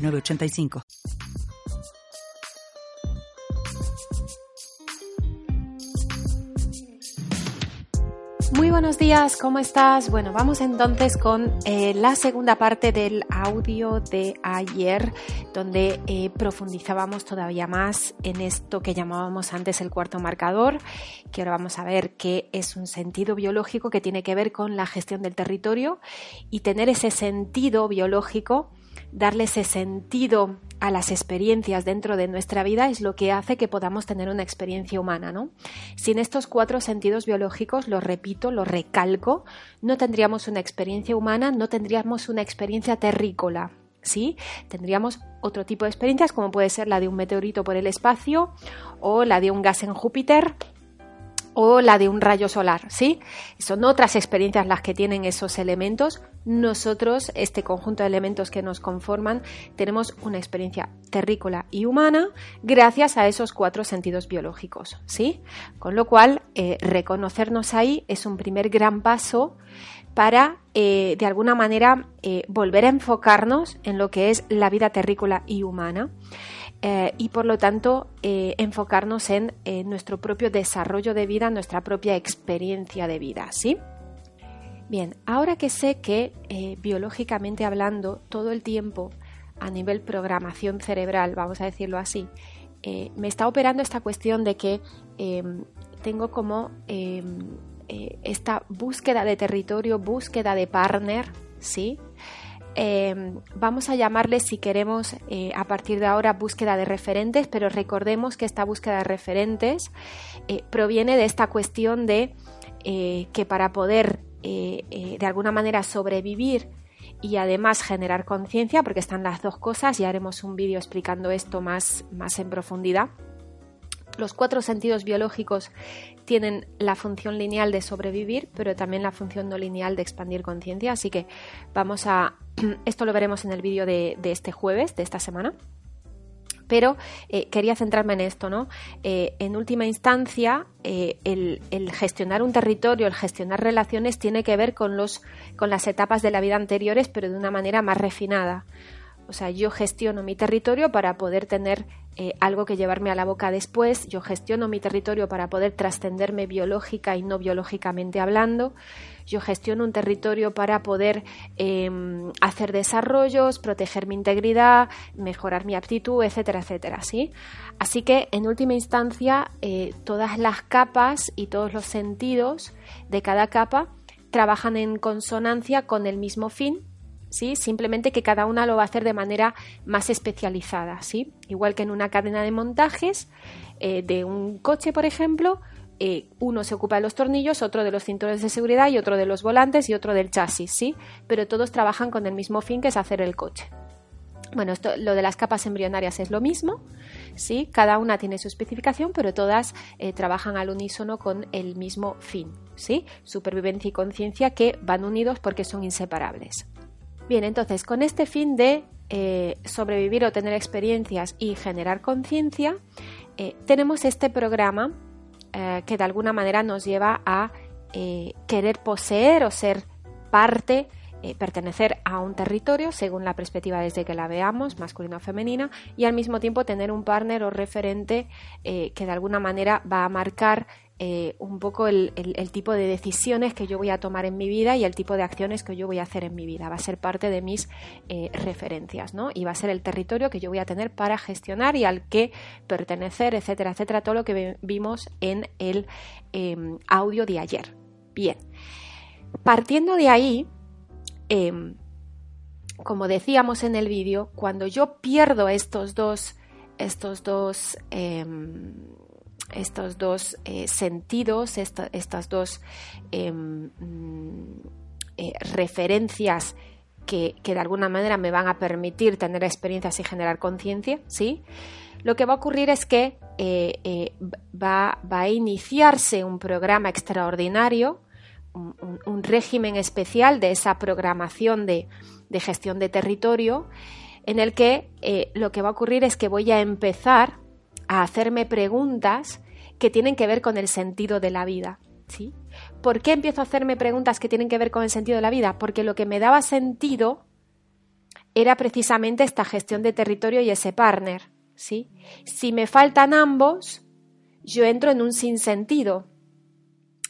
985. Muy buenos días, ¿cómo estás? Bueno, vamos entonces con eh, la segunda parte del audio de ayer, donde eh, profundizábamos todavía más en esto que llamábamos antes el cuarto marcador, que ahora vamos a ver que es un sentido biológico que tiene que ver con la gestión del territorio y tener ese sentido biológico darle ese sentido a las experiencias dentro de nuestra vida es lo que hace que podamos tener una experiencia humana, ¿no? Sin estos cuatro sentidos biológicos, lo repito, lo recalco, no tendríamos una experiencia humana, no tendríamos una experiencia terrícola, ¿sí? Tendríamos otro tipo de experiencias como puede ser la de un meteorito por el espacio o la de un gas en Júpiter o la de un rayo solar, ¿sí? Son otras experiencias las que tienen esos elementos. Nosotros, este conjunto de elementos que nos conforman, tenemos una experiencia terrícola y humana gracias a esos cuatro sentidos biológicos, ¿sí? Con lo cual, eh, reconocernos ahí es un primer gran paso para, eh, de alguna manera, eh, volver a enfocarnos en lo que es la vida terrícola y humana. Eh, y por lo tanto eh, enfocarnos en nuestro propio desarrollo de vida, nuestra propia experiencia de vida, ¿sí? Bien, ahora que sé que eh, biológicamente hablando todo el tiempo a nivel programación cerebral, vamos a decirlo así, me está operando esta cuestión de que em, tengo como em, esta búsqueda de territorio, búsqueda de partner, ¿sí? Em, vamos a llamarle, si queremos, eh, a partir de ahora búsqueda de referentes, pero recordemos que esta búsqueda de referentes eh, proviene de esta cuestión de eh, que para poder de alguna manera sobrevivir y además generar conciencia, porque están las dos cosas, y haremos un vídeo explicando esto más, más en profundidad. Los cuatro sentidos biológicos tienen la función lineal de sobrevivir, pero también la función no lineal de expandir conciencia, así que vamos a Esto lo veremos en el vídeo de, este jueves, de esta semana pero eh, quería centrarme en esto, ¿no? Eh, en última instancia, eh, el, el, gestionar un territorio, el gestionar relaciones, tiene que ver con, los, con las etapas de la vida anteriores, pero de una manera más refinada. O sea, yo gestiono mi territorio para poder tener eh, algo que llevarme a la boca después, yo gestiono mi territorio para poder trascenderme biológica y no biológicamente hablando, yo gestiono un territorio para poder em, hacer desarrollos, proteger mi integridad, mejorar mi aptitud, etcétera, etcétera, ¿sí? Así que, en última instancia, eh, todas las capas y todos los sentidos de cada capa trabajan en consonancia con el mismo fin, ¿sí? Simplemente que cada una lo va a hacer de manera más especializada, ¿sí? Igual que en una cadena de montajes eh, de un coche, por ejemplo, eh, uno se ocupa de los tornillos, otro de los cinturones de seguridad y otro de los volantes y otro del chasis, ¿sí? Pero todos trabajan con el mismo fin que es hacer el coche. Bueno, esto, lo de las capas embrionarias es lo mismo, ¿sí? Cada una tiene su especificación, pero todas eh, trabajan al unísono con el mismo fin, ¿sí? Supervivencia y conciencia que van unidos porque son inseparables. Bien, entonces, con este fin de eh, sobrevivir o tener experiencias y generar conciencia, eh, tenemos este programa eh, que de alguna manera nos lleva a querer poseer o ser parte, pertenecer a un territorio según la perspectiva desde que la veamos, masculina o femenina, y al mismo tiempo tener un partner o referente que de alguna manera va a marcar eh, un poco el, tipo de decisiones que yo voy a tomar en mi vida y el tipo de acciones que yo voy a hacer en mi vida. Va a ser parte de mis eh, referencias, ¿no? Y va a ser el territorio que yo voy a tener para gestionar y al que pertenecer, etcétera, etcétera, todo lo que vimos en el em, audio de ayer. Bien, partiendo de ahí, em, como decíamos en el vídeo, cuando yo pierdo estos dos, estos dos em, estos dos eh, sentidos, estas dos em, mm, eh, referencias que, de alguna manera me van a permitir tener experiencias y generar conciencia, ¿sí? Lo que va a ocurrir es que eh, va, a iniciarse un programa extraordinario, un, régimen especial de esa programación de, gestión de territorio, en el que eh, lo que va a ocurrir es que voy a empezar a hacerme preguntas que tienen que ver con el sentido de la vida. ¿sí? ¿Por qué empiezo a hacerme preguntas que tienen que ver con el sentido de la vida? Porque lo que me daba sentido era precisamente esta gestión de territorio y ese partner. ¿sí? Si me faltan ambos, yo entro en un sinsentido,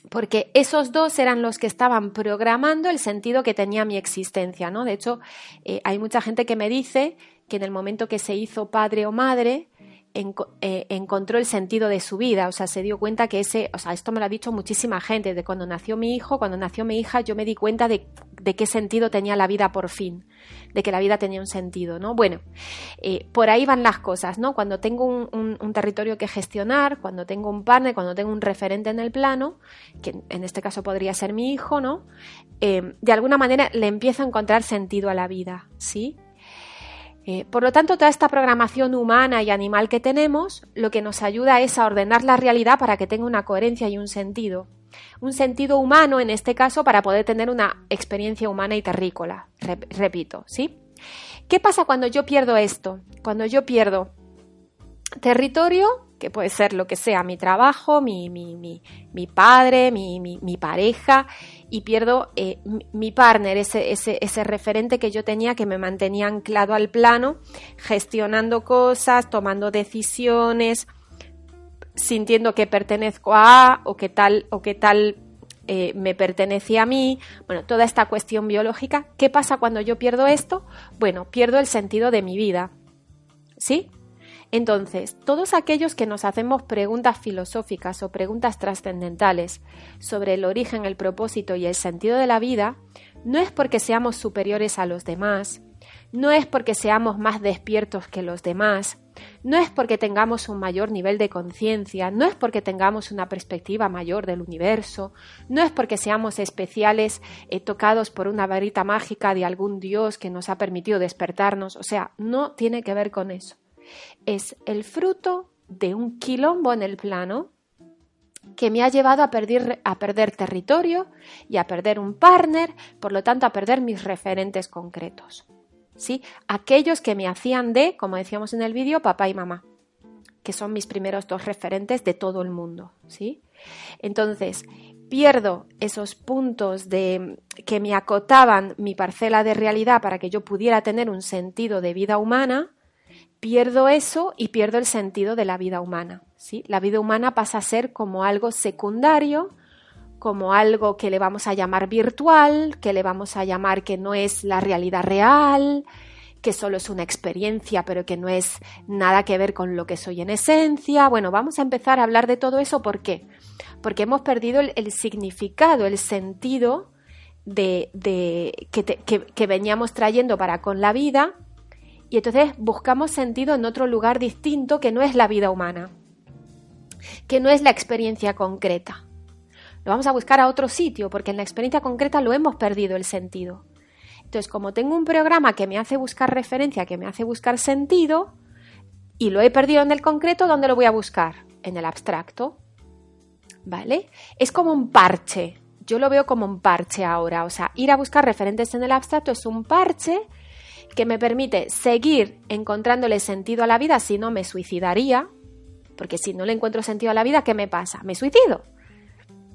porque esos dos eran los que estaban programando el sentido que tenía mi existencia, ¿no? De hecho, eh, hay mucha gente que me dice que en el momento que se hizo padre o madre, eh, encontró el sentido de su vida, o sea, se dio cuenta que ese, o sea, esto me lo ha dicho muchísima gente, de cuando nació mi hijo, cuando nació mi hija, yo me di cuenta de, qué sentido tenía la vida por fin, de que la vida tenía un sentido, ¿no? Bueno, eh, por ahí van las cosas, ¿no? Cuando tengo un, territorio que gestionar, cuando tengo un partner, cuando tengo un referente en el plano, que en este caso podría ser mi hijo, ¿no? Eh, de alguna manera le empiezo a encontrar sentido a la vida, ¿sí? Eh, por lo tanto, toda esta programación humana y animal que tenemos, lo que nos ayuda es a ordenar la realidad para que tenga una coherencia y un sentido. Un sentido humano, en este caso, para poder tener una experiencia humana y terrícola. repito, ¿sí? ¿Qué pasa cuando yo pierdo esto? Cuando yo pierdo territorio, que puede ser lo que sea, mi trabajo, mi, mi, mi, mi padre, mi, mi, pareja, y pierdo eh, mi partner, ese, ese, ese, referente que yo tenía que me mantenía anclado al plano, gestionando cosas, tomando decisiones, sintiendo que pertenezco a o que tal o que tal eh, me pertenece a mí, bueno, toda esta cuestión biológica. ¿Qué pasa cuando yo pierdo esto? Bueno, pierdo el sentido de mi vida. ¿Sí? Entonces, todos aquellos que nos hacemos preguntas filosóficas o preguntas trascendentales sobre el origen, el propósito y el sentido de la vida, no es porque seamos superiores a los demás, no es porque seamos más despiertos que los demás, no es porque tengamos un mayor nivel de conciencia, no es porque tengamos una perspectiva mayor del universo, no es porque seamos especiales eh, tocados por una varita mágica de algún dios que nos ha permitido despertarnos, o sea, no tiene que ver con eso es el fruto de un quilombo en el plano que me ha llevado a perder, a perder territorio y a perder un partner, por lo tanto a perder mis referentes concretos. ¿sí? Aquellos que me hacían de, como decíamos en el vídeo, papá y mamá, que son mis primeros dos referentes de todo el mundo. ¿sí? Entonces, pierdo esos puntos de, que me acotaban mi parcela de realidad para que yo pudiera tener un sentido de vida humana pierdo eso y pierdo el sentido de la vida humana. ¿sí? La vida humana pasa a ser como algo secundario, como algo que le vamos a llamar virtual, que le vamos a llamar que no es la realidad real, que solo es una experiencia, pero que no es nada que ver con lo que soy en esencia. Bueno, vamos a empezar a hablar de todo eso. ¿Por qué? Porque hemos perdido el, significado, el sentido de, que, que veníamos trayendo para con la vida y entonces buscamos sentido en otro lugar distinto que no es la vida humana, que no es la experiencia concreta. Lo vamos a buscar a otro sitio porque en la experiencia concreta lo hemos perdido el sentido. Entonces, como tengo un programa que me hace buscar referencia, que me hace buscar sentido, y lo he perdido en el concreto, ¿dónde lo voy a buscar? En el abstracto. ¿Vale? Es como un parche. Yo lo veo como un parche ahora. O sea, ir a buscar referentes en el abstracto es un parche que me permite seguir encontrándole sentido a la vida, si no me suicidaría, porque si no le encuentro sentido a la vida, ¿qué me pasa? Me suicido.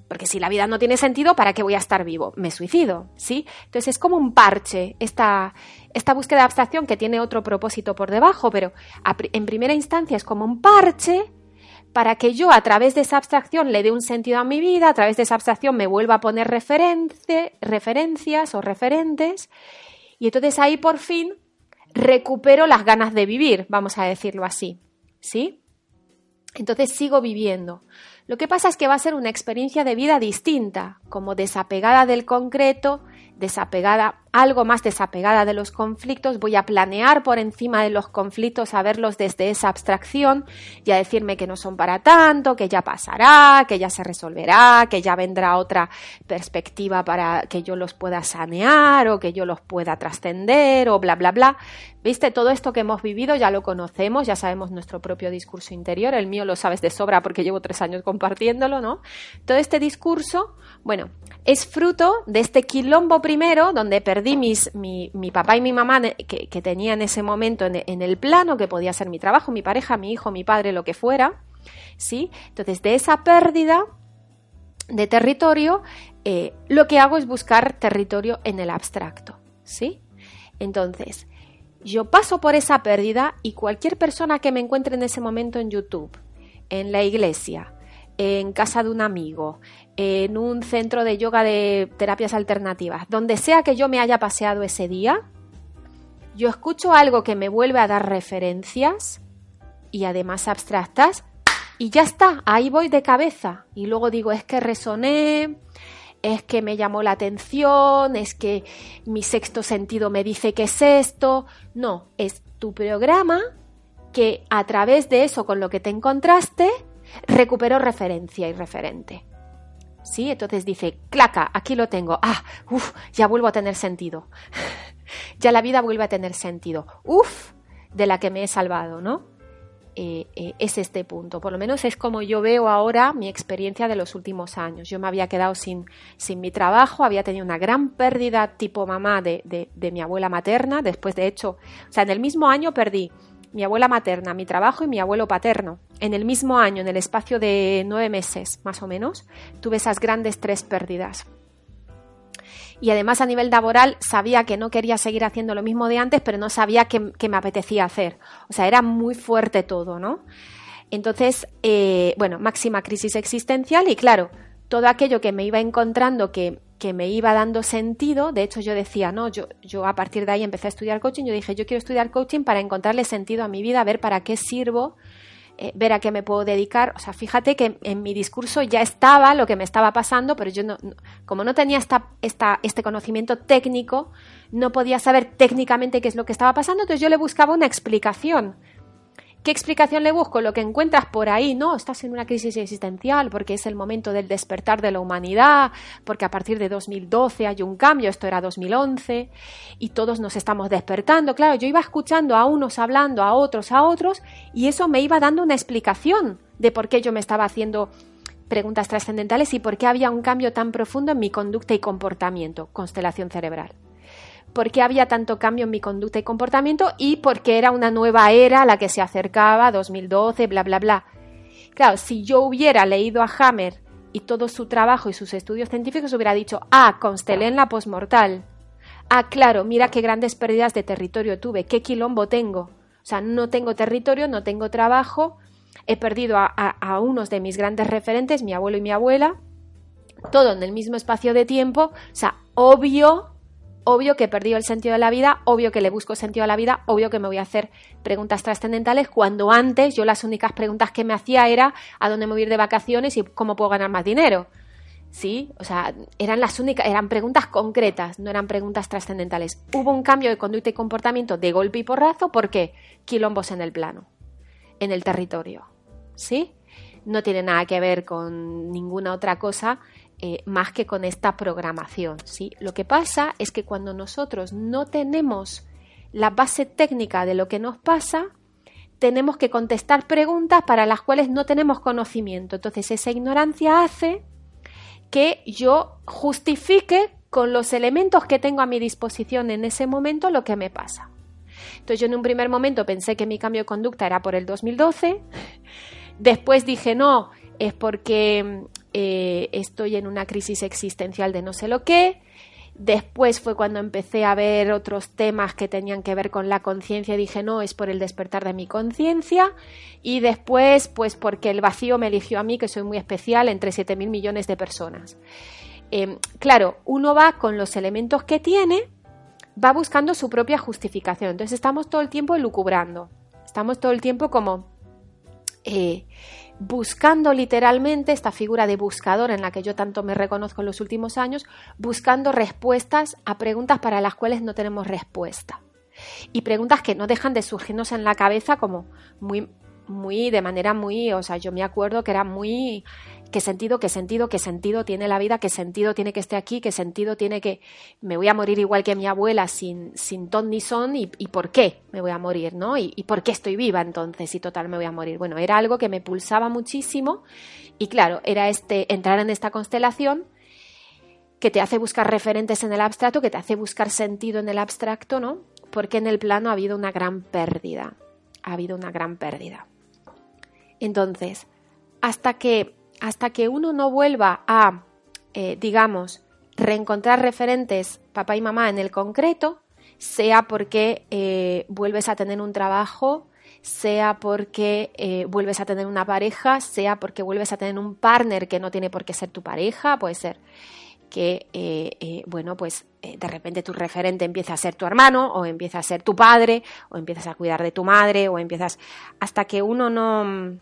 Porque si la vida no tiene sentido, ¿para qué voy a estar vivo? Me suicido, ¿sí? Entonces es como un parche esta, esta búsqueda de abstracción que tiene otro propósito por debajo, pero en primera instancia es como un parche para que yo a través de esa abstracción le dé un sentido a mi vida, a través de esa abstracción me vuelva a poner referencias o referentes y entonces ahí por fin recupero las ganas de vivir, vamos a decirlo así. ¿Sí? Entonces sigo viviendo. Lo que pasa es que va a ser una experiencia de vida distinta, como desapegada del concreto, desapegada, algo más desapegada de los conflictos, voy a planear por encima de los conflictos, a verlos desde esa abstracción y a decirme que no son para tanto, que ya pasará, que ya se resolverá, que ya vendrá otra perspectiva para que yo los pueda sanear o que yo los pueda trascender o bla, bla, bla. ¿Viste? Todo esto que hemos vivido ya lo conocemos, ya sabemos nuestro propio discurso interior, el mío lo sabes de sobra porque llevo tres años compartiéndolo, ¿no? Todo este discurso, bueno, es fruto de este quilombo primero, donde perdí mis, mi, papá y mi mamá que, que, tenía en ese momento en, el plano, que podía ser mi trabajo, mi pareja, mi hijo, mi padre, lo que fuera, ¿sí? Entonces, de esa pérdida de territorio, eh, lo que hago es buscar territorio en el abstracto, ¿sí? Entonces, yo paso por esa pérdida y cualquier persona que me encuentre en ese momento en YouTube, en la iglesia, en casa de un amigo, en un centro de yoga de terapias alternativas, donde sea que yo me haya paseado ese día, yo escucho algo que me vuelve a dar referencias y además abstractas y ya está, ahí voy de cabeza y luego digo es que resoné, es que me llamó la atención, es que mi sexto sentido me dice que es esto. No, es tu programa que a través de eso con lo que te encontraste recuperó referencia y referente. ¿Sí? Entonces dice, claca, aquí lo tengo. Ah, uff, ya vuelvo a tener sentido. ya la vida vuelve a tener sentido. Uf, de la que me he salvado, ¿no? Eh, eh, es este punto. Por lo menos es como yo veo ahora mi experiencia de los últimos años. Yo me había quedado sin, sin mi trabajo, había tenido una gran pérdida tipo mamá de, de, mi abuela materna. Después, de hecho, o sea, en el mismo año perdí mi abuela materna, mi trabajo y mi abuelo paterno. En el mismo año, en el espacio de nueve meses más o menos, tuve esas grandes tres pérdidas y además a nivel laboral sabía que no quería seguir haciendo lo mismo de antes, pero no sabía qué, me apetecía hacer. O sea, era muy fuerte todo, ¿no? Entonces, eh, bueno, máxima crisis existencial y claro, todo aquello que me iba encontrando que, que, me iba dando sentido, de hecho yo decía, no, yo, yo a partir de ahí empecé a estudiar coaching, yo dije, yo quiero estudiar coaching para encontrarle sentido a mi vida, ver para qué sirvo eh, ver a qué me puedo dedicar. O sea, fíjate que en mi discurso ya estaba lo que me estaba pasando, pero yo no, como no tenía esta, esta, este conocimiento técnico, no podía saber técnicamente qué es lo que estaba pasando, entonces yo le buscaba una explicación. ¿Qué explicación le busco? Lo que encuentras por ahí, no, estás en una crisis existencial porque es el momento del despertar de la humanidad, porque a partir de 2012 hay un cambio, esto era 2011, y todos nos estamos despertando. Claro, yo iba escuchando a unos hablando, a otros, a otros, y eso me iba dando una explicación de por qué yo me estaba haciendo preguntas trascendentales y por qué había un cambio tan profundo en mi conducta y comportamiento, constelación cerebral por qué había tanto cambio en mi conducta y comportamiento y por qué era una nueva era a la que se acercaba, 2012, bla, bla, bla. Claro, si yo hubiera leído a Hammer y todo su trabajo y sus estudios científicos, hubiera dicho, ah, constelé en la posmortal. Ah, claro, mira qué grandes pérdidas de territorio tuve, qué quilombo tengo. O sea, no tengo territorio, no tengo trabajo, he perdido a, a unos de mis grandes referentes, mi abuelo y mi abuela, todo en el mismo espacio de tiempo. O sea, obvio obvio que he perdido el sentido de la vida, obvio que le busco sentido a la vida, obvio que me voy a hacer preguntas trascendentales cuando antes yo las únicas preguntas que me hacía era a dónde me voy a ir de vacaciones y cómo puedo ganar más dinero. ¿Sí? O sea, eran las únicas, eran preguntas concretas, no eran preguntas trascendentales. Hubo un cambio de conducta y comportamiento de golpe y porrazo porque quilombos en el plano, en el territorio. ¿Sí? No tiene nada que ver con ninguna otra cosa eh, más que con esta programación. ¿sí? Lo que pasa es que cuando nosotros no tenemos la base técnica de lo que nos pasa, tenemos que contestar preguntas para las cuales no tenemos conocimiento. Entonces esa ignorancia hace que yo justifique con los elementos que tengo a mi disposición en ese momento lo que me pasa. Entonces yo en un primer momento pensé que mi cambio de conducta era por el 2012, después dije no, es porque eh, estoy en una crisis existencial de no sé lo qué. Después fue cuando empecé a ver otros temas que tenían que ver con la conciencia dije, no, es por el despertar de mi conciencia. Y después, pues porque el vacío me eligió a mí, que soy muy especial, entre 7 mil millones de personas. Em, claro, uno va con los elementos que tiene, va buscando su propia justificación. Entonces estamos todo el tiempo lucubrando. Estamos todo el tiempo como... Eh, buscando literalmente esta figura de buscador en la que yo tanto me reconozco en los últimos años, buscando respuestas a preguntas para las cuales no tenemos respuesta. Y preguntas que no dejan de surgirnos en la cabeza como muy, muy, de manera muy, o sea, yo me acuerdo que era muy qué sentido, qué sentido, qué sentido tiene la vida, qué sentido tiene que esté aquí, qué sentido tiene que me voy a morir igual que mi abuela sin, sin ton ni son y, por qué me voy a morir, ¿no? Y, y, por qué estoy viva entonces y total me voy a morir. Bueno, era algo que me pulsaba muchísimo y claro, era este entrar en esta constelación que te hace buscar referentes en el abstracto, que te hace buscar sentido en el abstracto, ¿no? Porque en el plano ha habido una gran pérdida, ha habido una gran pérdida. Entonces, hasta que hasta que uno no vuelva a, eh, digamos, reencontrar referentes papá y mamá en el concreto, sea porque eh, vuelves a tener un trabajo, sea porque eh, vuelves a tener una pareja, sea porque vuelves a tener un partner que no tiene por qué ser tu pareja, puede ser que, bueno, pues de repente tu referente empieza a ser tu hermano o empieza a ser tu padre o empiezas a cuidar de tu madre o empiezas hasta que uno no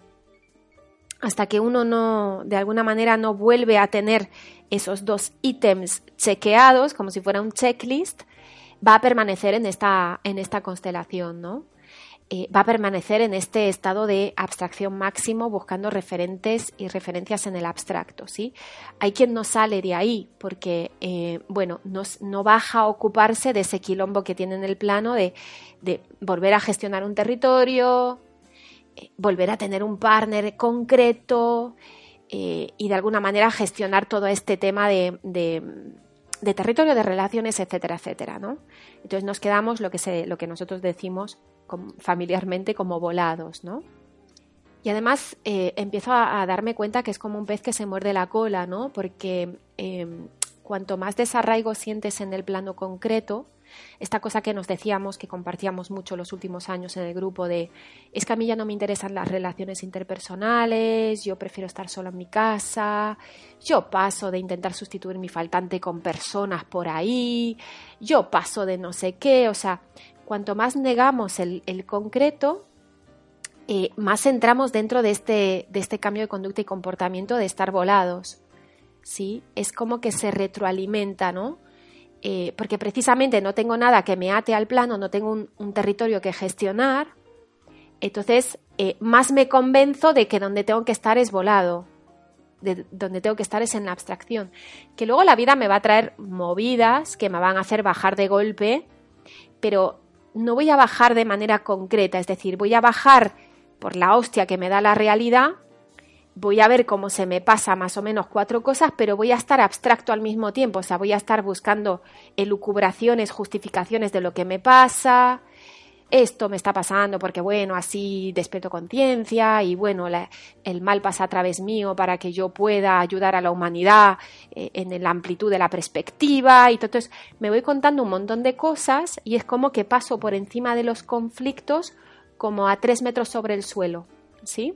hasta que uno no, de alguna manera, no vuelve a tener esos dos ítems chequeados, como si fuera un checklist, va a permanecer en esta, en esta constelación, ¿no? Eh, va a permanecer en este estado de abstracción máximo buscando referentes y referencias en el abstracto, ¿sí? Hay quien no sale de ahí porque, eh, bueno, no, no, baja a ocuparse de ese quilombo que tiene en el plano de, de volver a gestionar un territorio, eh, volver a tener un partner concreto eh, y de alguna manera gestionar todo este tema de, territorio, de relaciones, etcétera, etcétera. ¿no? Entonces nos quedamos lo que, se, lo que nosotros decimos familiarmente como volados. ¿no? Y además eh, empiezo a, darme cuenta que es como un pez que se muerde la cola, ¿no? porque cuanto más desarraigo sientes en el plano concreto, esta cosa que nos decíamos, que compartíamos mucho los últimos años en el grupo de es que a mí ya no me interesan las relaciones interpersonales, yo prefiero estar sola en mi casa, yo paso de intentar sustituir mi faltante con personas por ahí, yo paso de no sé qué, o sea, cuanto más negamos el, concreto, eh, más entramos dentro de este, de este cambio de conducta y comportamiento de estar volados. ¿sí? Es como que se retroalimenta, ¿no? Eh, porque precisamente no tengo nada que me ate al plano, no tengo un, territorio que gestionar, entonces eh, más me convenzo de que donde tengo que estar es volado, de donde tengo que estar es en la abstracción, que luego la vida me va a traer movidas que me van a hacer bajar de golpe, pero no voy a bajar de manera concreta, es decir, voy a bajar por la hostia que me da la realidad, voy a ver cómo se me pasa más o menos cuatro cosas, pero voy a estar abstracto al mismo tiempo, o sea, voy a estar buscando elucubraciones, justificaciones de lo que me pasa, esto me está pasando porque, bueno, así despierto conciencia y, bueno, el mal pasa a través mío para que yo pueda ayudar a la humanidad eh, en la amplitud de la perspectiva y entonces me voy contando un montón de cosas y es como que paso por encima de los conflictos como a tres metros sobre el suelo, ¿sí?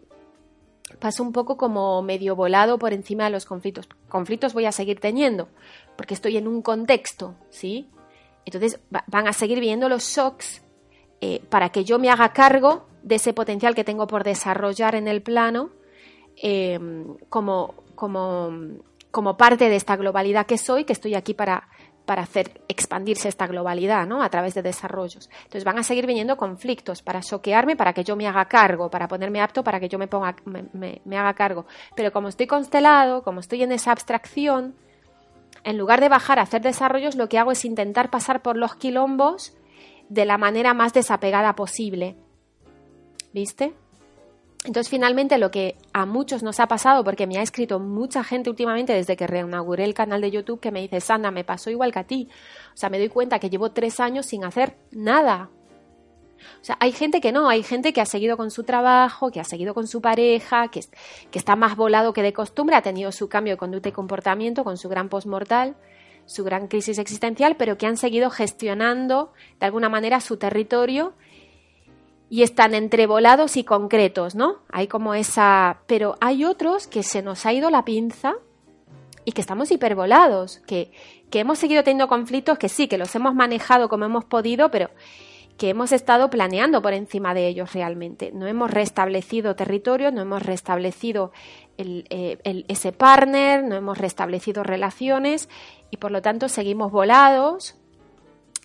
Paso un poco como medio volado por encima de los conflictos. Conflictos voy a seguir teniendo, porque estoy en un contexto, ¿sí? Entonces van a seguir viendo los shocks eh, para que yo me haga cargo de ese potencial que tengo por desarrollar en el plano em, como, como, como parte de esta globalidad que soy, que estoy aquí para para hacer expandirse esta globalidad ¿no? a través de desarrollos. Entonces van a seguir viniendo conflictos para choquearme, para que yo me haga cargo, para ponerme apto, para que yo me, ponga, me, haga cargo. Pero como estoy constelado, como estoy en esa abstracción, en lugar de bajar a hacer desarrollos, lo que hago es intentar pasar por los quilombos de la manera más desapegada posible. ¿Viste? Entonces, finalmente, lo que a muchos nos ha pasado, porque me ha escrito mucha gente últimamente desde que reinauguré el canal de YouTube, que me dice, Sandra, me pasó igual que a ti. O sea, me doy cuenta que llevo tres años sin hacer nada. O sea, hay gente que no, hay gente que ha seguido con su trabajo, que ha seguido con su pareja, que, que está más volado que de costumbre, ha tenido su cambio de conducta y comportamiento con su gran postmortal, su gran crisis existencial, pero que han seguido gestionando de alguna manera su territorio y están entrevolados y concretos, ¿no? Hay como esa... Pero hay otros que se nos ha ido la pinza y que estamos hipervolados, que, que hemos seguido teniendo conflictos que sí, que los hemos manejado como hemos podido, pero que hemos estado planeando por encima de ellos realmente. No hemos restablecido territorio, no hemos restablecido eh, ese partner, no hemos restablecido relaciones y por lo tanto seguimos volados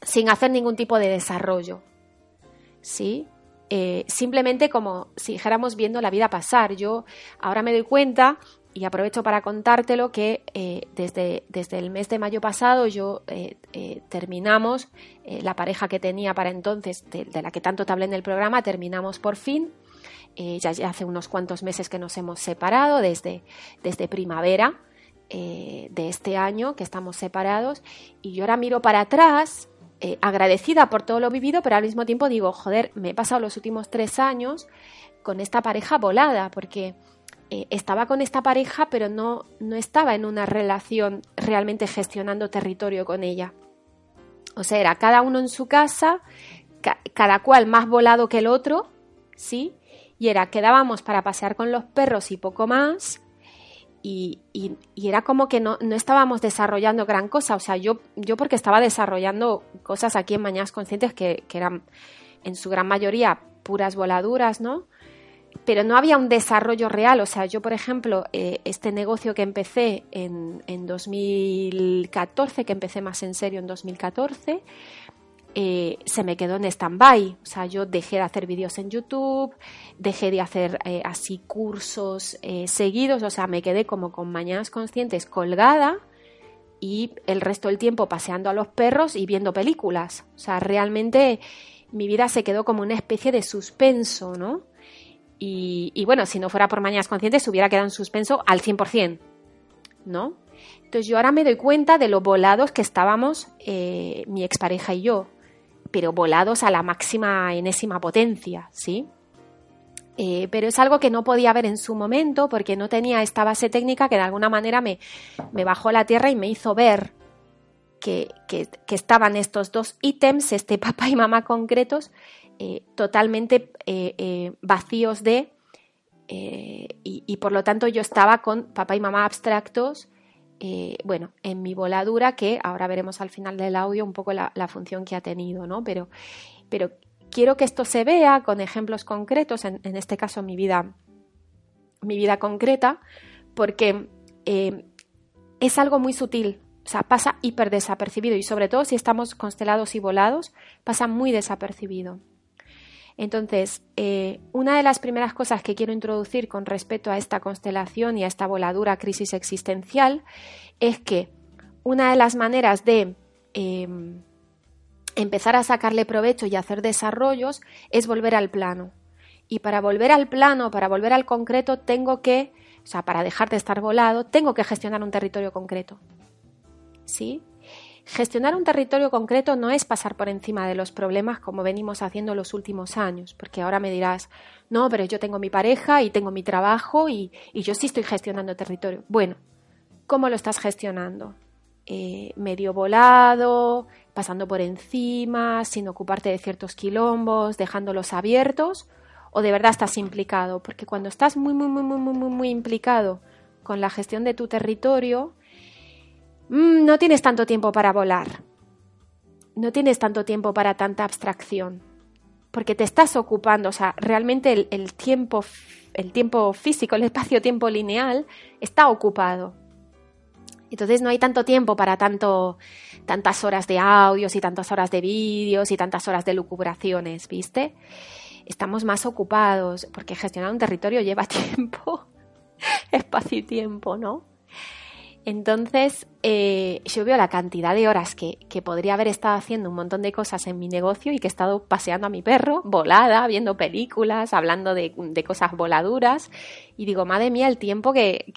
sin hacer ningún tipo de desarrollo. ¿Sí? Eh, simplemente como si dijéramos viendo la vida pasar. Yo ahora me doy cuenta y aprovecho para contártelo que eh, desde, desde, el mes de mayo pasado yo terminamos, la pareja que tenía para entonces, de, la que tanto te hablé en el programa, terminamos por fin eh, ya, hace unos cuantos meses que nos hemos separado, desde, desde primavera eh, de este año que estamos separados, y yo ahora miro para atrás, eh, agradecida por todo lo vivido, pero al mismo tiempo digo, joder, me he pasado los últimos tres años con esta pareja volada, porque estaba con esta pareja, pero no, no estaba en una relación realmente gestionando territorio con ella. O sea, era cada uno en su casa, cada cual más volado que el otro, ¿sí? y era quedábamos para pasear con los perros y poco más. Y, era como que no, estábamos desarrollando gran cosa. O sea, yo, yo porque estaba desarrollando cosas aquí en Mañanas Conscientes que, eran en su gran mayoría puras voladuras, ¿no? Pero no había un desarrollo real. O sea, yo, por ejemplo, eh, este negocio que empecé en, en 2014, que empecé más en serio en 2014, eh, se me quedó en stand-by. O sea, yo dejé de hacer vídeos en YouTube, dejé de hacer eh, así cursos eh, seguidos, o sea, me quedé como con mañanas conscientes colgada y el resto del tiempo paseando a los perros y viendo películas. O sea, realmente mi vida se quedó como una especie de suspenso, ¿no? Y, y bueno, si no fuera por mañanas conscientes, hubiera quedado en suspenso al 100%, ¿no? Entonces yo ahora me doy cuenta de lo volados que estábamos mi expareja y yo pero volados a la máxima enésima potencia, ¿sí? Eh, pero es algo que no podía ver en su momento porque no tenía esta base técnica que de alguna manera me, me bajó la tierra y me hizo ver que, estaban estos dos ítems, este papá y mamá concretos, eh, totalmente eh, vacíos de... Y, por lo tanto yo estaba con papá y mamá abstractos eh, bueno, en mi voladura, que ahora veremos al final del audio un poco la, función que ha tenido, ¿no? Pero, pero quiero que esto se vea con ejemplos concretos, en, este caso mi vida, mi vida concreta, porque eh, es algo muy sutil, o sea, pasa hiper desapercibido y sobre todo si estamos constelados y volados, pasa muy desapercibido. Entonces, eh, una de las primeras cosas que quiero introducir con respecto a esta constelación y a esta voladura crisis existencial es que una de las maneras de em, empezar a sacarle provecho y hacer desarrollos es volver al plano. Y para volver al plano, para volver al concreto, tengo que, o sea, para dejar de estar volado, tengo que gestionar un territorio concreto. ¿Sí? Gestionar un territorio concreto no es pasar por encima de los problemas como venimos haciendo los últimos años, porque ahora me dirás, no, pero yo tengo mi pareja y tengo mi trabajo y, yo sí estoy gestionando territorio. Bueno, ¿cómo lo estás gestionando? Eh, medio volado, pasando por encima, sin ocuparte de ciertos quilombos, dejándolos abiertos, o de verdad estás implicado, porque cuando estás muy, muy, muy, muy, muy, muy implicado con la gestión de tu territorio, Mm, no tienes tanto tiempo para volar, no tienes tanto tiempo para tanta abstracción, porque te estás ocupando, o sea, realmente el, tiempo, el tiempo físico, el espacio-tiempo lineal está ocupado. Entonces no hay tanto tiempo para tanto, tantas horas de audios y tantas horas de vídeos y tantas horas de lucubraciones, ¿viste? Estamos más ocupados porque gestionar un territorio lleva tiempo, espacio y tiempo, ¿no? Entonces, eh, yo veo la cantidad de horas que, podría haber estado haciendo un montón de cosas en mi negocio y que he estado paseando a mi perro, volada, viendo películas, hablando de, cosas voladuras. Y digo, madre mía, el tiempo que,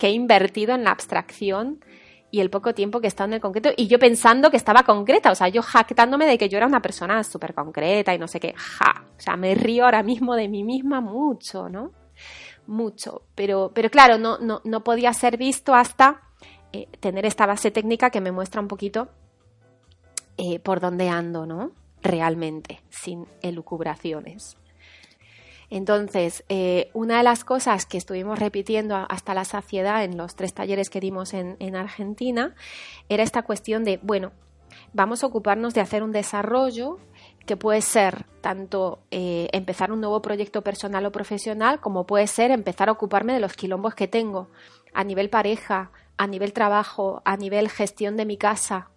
he invertido en la abstracción y el poco tiempo que he estado en el concreto. Y yo pensando que estaba concreta, o sea, yo jactándome de que yo era una persona súper concreta y no sé qué. Ja, o sea, me río ahora mismo de mí misma mucho, ¿no? Mucho, pero, pero claro, no, no, no podía ser visto hasta eh, tener esta base técnica que me muestra un poquito eh, por dónde ando, ¿no? Realmente, sin elucubraciones. Entonces, eh, una de las cosas que estuvimos repitiendo hasta la saciedad en los tres talleres que dimos en, en, Argentina era esta cuestión de, bueno, vamos a ocuparnos de hacer un desarrollo que puede ser tanto eh, empezar un nuevo proyecto personal o profesional, como puede ser empezar a ocuparme de los quilombos que tengo a nivel pareja, a nivel trabajo, a nivel gestión de mi casa,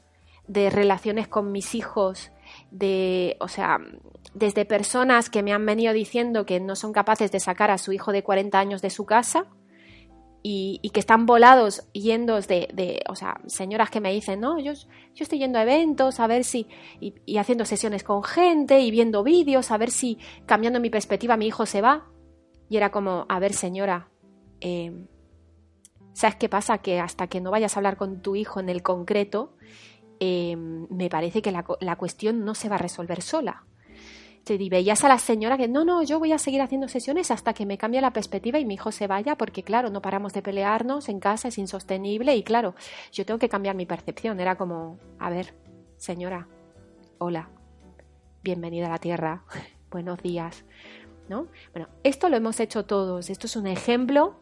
de relaciones con mis hijos, de, o sea, desde personas que me han venido diciendo que no son capaces de sacar a su hijo de 40 años de su casa y, que están volados yendo de, de, o sea, señoras que me dicen, no, yo, yo estoy yendo a eventos a ver si, y, haciendo sesiones con gente y viendo vídeos, a ver si cambiando mi perspectiva mi hijo se va. Y era como, a ver señora, eh, ¿sabes qué pasa? Que hasta que no vayas a hablar con tu hijo en el concreto, eh, me parece que la, la cuestión no se va a resolver sola y veías a la señora que no, no, yo voy a seguir haciendo sesiones hasta que me cambie la perspectiva y mi hijo se vaya, porque claro, no paramos de pelearnos en casa, es insostenible y claro, yo tengo que cambiar mi percepción. Era como, a ver, señora, hola, bienvenida a la Tierra, buenos días, ¿no? Bueno, esto lo hemos hecho todos, esto es un ejemplo,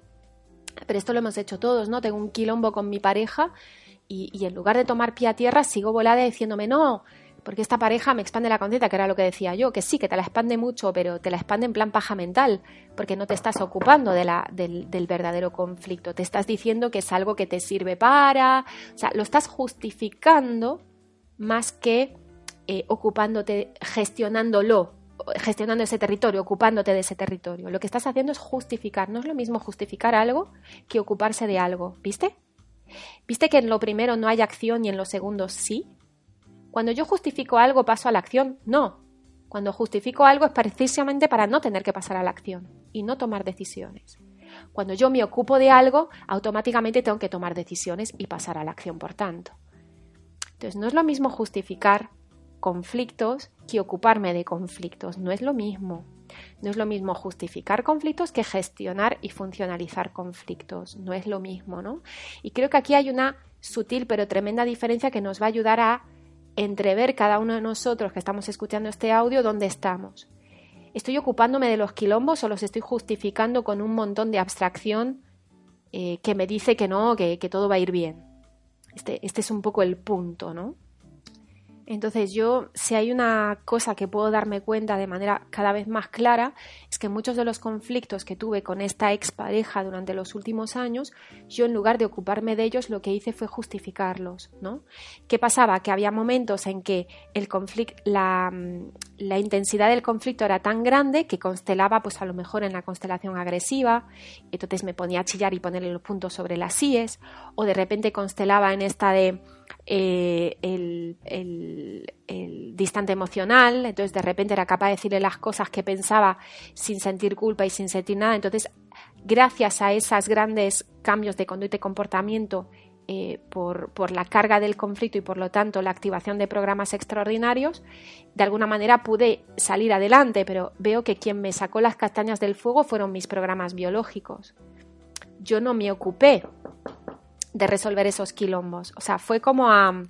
pero esto lo hemos hecho todos, ¿no? Tengo un quilombo con mi pareja y, y en lugar de tomar pie a tierra sigo volada diciéndome, no, porque esta pareja me expande la conciencia, que era lo que decía yo, que sí, que te la expande mucho, pero te la expande en plan paja mental, porque no te estás ocupando de la, del, verdadero conflicto. Te estás diciendo que es algo que te sirve para. O sea, lo estás justificando más que eh, ocupándote, gestionándolo, gestionando ese territorio, ocupándote de ese territorio. Lo que estás haciendo es justificar. No es lo mismo justificar algo que ocuparse de algo. ¿Viste? ¿Viste que en lo primero no hay acción y en lo segundo sí? Cuando yo justifico algo paso a la acción, no. Cuando justifico algo es precisamente para no tener que pasar a la acción y no tomar decisiones. Cuando yo me ocupo de algo, automáticamente tengo que tomar decisiones y pasar a la acción, por tanto. Entonces, no es lo mismo justificar conflictos que ocuparme de conflictos. No es lo mismo. No es lo mismo justificar conflictos que gestionar y funcionalizar conflictos. No es lo mismo, ¿no? Y creo que aquí hay una sutil pero tremenda diferencia que nos va a ayudar a entrever cada uno de nosotros que estamos escuchando este audio dónde estamos. ¿Estoy ocupándome de los quilombos o los estoy justificando con un montón de abstracción eh, que me dice que no, que, que todo va a ir bien? Este, este es un poco el punto, ¿no? Entonces yo, si hay una cosa que puedo darme cuenta de manera cada vez más clara, es que muchos de los conflictos que tuve con esta expareja durante los últimos años, yo en lugar de ocuparme de ellos, lo que hice fue justificarlos, ¿no? ¿Qué pasaba? Que había momentos en que el conflicto, la, la intensidad del conflicto era tan grande que constelaba, pues a lo mejor en la constelación agresiva, entonces me ponía a chillar y ponerle los puntos sobre las IES, o de repente constelaba en esta de eh, el, distante emocional, entonces de repente era capaz de decirle las cosas que pensaba sin sentir culpa y sin sentir nada. Entonces, gracias a esos grandes cambios de conducta y comportamiento eh, por, por, la carga del conflicto y por lo tanto la activación de programas extraordinarios, de alguna manera pude salir adelante, pero veo que quien me sacó las castañas del fuego fueron mis programas biológicos. Yo no me ocupé de resolver esos quilombos. O sea, fue como a,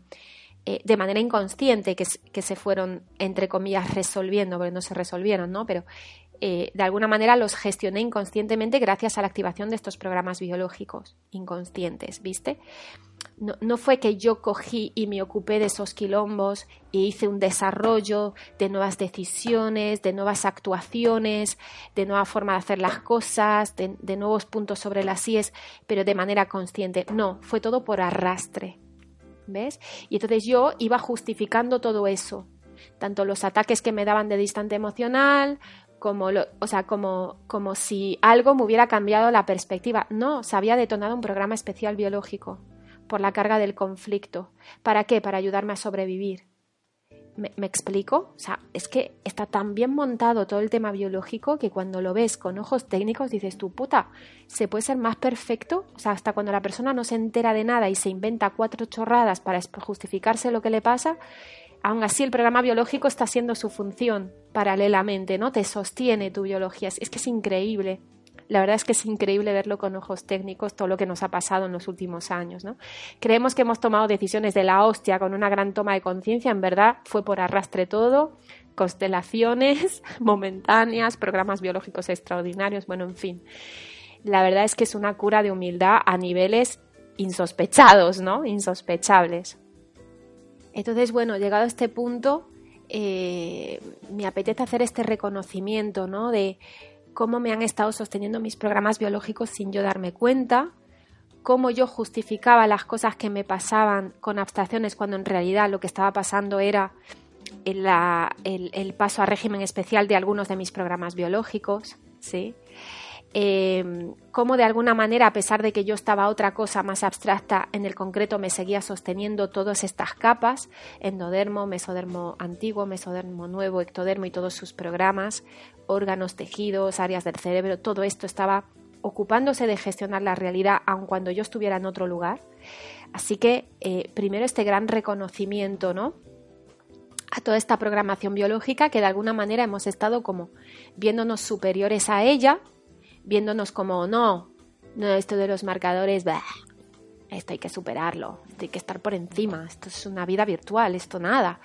eh, de manera inconsciente que, que, se fueron, entre comillas, resolviendo, porque no se resolvieron, ¿no? Pero eh, de alguna manera los gestioné inconscientemente gracias a la activación de estos programas biológicos inconscientes, ¿viste? No, fue que yo cogí y me ocupé de esos quilombos y hice un desarrollo de nuevas decisiones, de nuevas actuaciones, de nueva forma de hacer las cosas, de, de nuevos puntos sobre las IES, pero de manera consciente. No, fue todo por arrastre. ¿Ves? Y entonces yo iba justificando todo eso, tanto los ataques que me daban de distante emocional, como, lo, o sea, como, como si algo me hubiera cambiado la perspectiva. No, se había detonado un programa especial biológico por la carga del conflicto. ¿Para qué? Para ayudarme a sobrevivir. ¿Me, ¿Me, explico? O sea, es que está tan bien montado todo el tema biológico que cuando lo ves con ojos técnicos dices tú, puta, ¿se puede ser más perfecto? O sea, hasta cuando la persona no se entera de nada y se inventa cuatro chorradas para justificarse lo que le pasa, aún así el programa biológico está haciendo su función paralelamente, ¿no? Te sostiene tu biología. Es que es increíble. La verdad es que es increíble verlo con ojos técnicos, todo lo que nos ha pasado en los últimos años. ¿no? Creemos que hemos tomado decisiones de la hostia con una gran toma de conciencia, en verdad fue por arrastre todo, constelaciones momentáneas, programas biológicos extraordinarios, bueno, en fin. La verdad es que es una cura de humildad a niveles insospechados, ¿no? Insospechables. Entonces, bueno, llegado a este punto, eh, me apetece hacer este reconocimiento, ¿no? De cómo me han estado sosteniendo mis programas biológicos sin yo darme cuenta, cómo yo justificaba las cosas que me pasaban con abstracciones cuando en realidad lo que estaba pasando era el, paso a régimen especial de algunos de mis programas biológicos, ¿sí? Eh, cómo de alguna manera, a pesar de que yo estaba otra cosa más abstracta, en el concreto me seguía sosteniendo todas estas capas, endodermo, mesodermo antiguo, mesodermo nuevo, ectodermo y todos sus programas, órganos, tejidos, áreas del cerebro, todo esto estaba ocupándose de gestionar la realidad aun cuando yo estuviera en otro lugar. Así que eh, primero este gran reconocimiento, ¿no? a toda esta programación biológica que de alguna manera hemos estado como viéndonos superiores a ella, viéndonos como no, no, esto de los marcadores, esto hay que superarlo, esto hay que estar por encima, esto es una vida virtual, esto nada.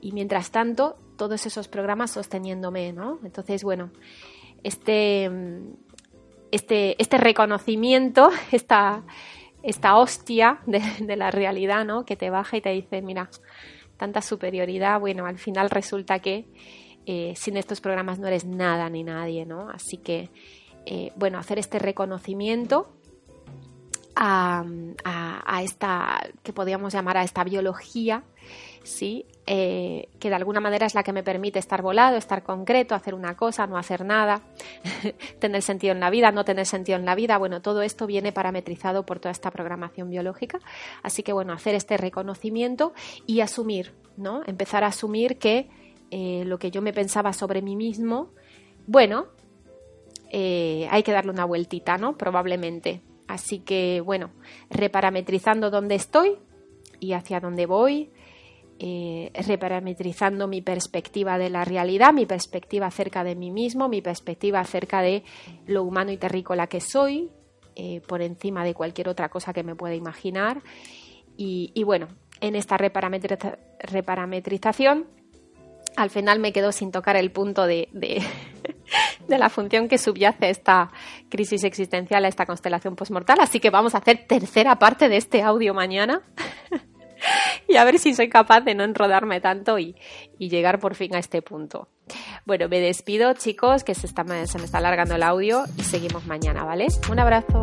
Y mientras tanto, todos esos programas sosteniéndome, ¿no? Entonces, bueno, este, este, este reconocimiento, esta, esta hostia de, la realidad, ¿no? Que te baja y te dice, mira, tanta superioridad, bueno, al final resulta que eh, sin estos programas no eres nada ni nadie, ¿no? Así que, eh, bueno, hacer este reconocimiento a, esta, que podríamos llamar a esta biología, ¿sí? Eh, que de alguna manera es la que me permite estar volado, estar concreto, hacer una cosa, no hacer nada, tener sentido en la vida, no tener sentido en la vida. Bueno, todo esto viene parametrizado por toda esta programación biológica. Así que, bueno, hacer este reconocimiento y asumir, ¿no? Empezar a asumir que eh, lo que yo me pensaba sobre mí mismo, bueno, eh, hay que darle una vueltita, ¿no? Probablemente. Así que, bueno, reparametrizando dónde estoy y hacia dónde voy, eh, reparametrizando mi perspectiva de la realidad, mi perspectiva acerca de mí mismo, mi perspectiva acerca de lo humano y terrícola que soy, eh, por encima de cualquier otra cosa que me pueda imaginar. Y, bueno, en esta reparametrización, al final me quedo sin tocar el punto de, de, la función que subyace a esta crisis existencial, a esta constelación postmortal. Así que vamos a hacer tercera parte de este audio mañana. y a ver si soy capaz de no enrodarme tanto y, llegar por fin a este punto. Bueno, me despido chicos, que se, está, se me está alargando el audio y seguimos mañana, ¿vale? Un abrazo.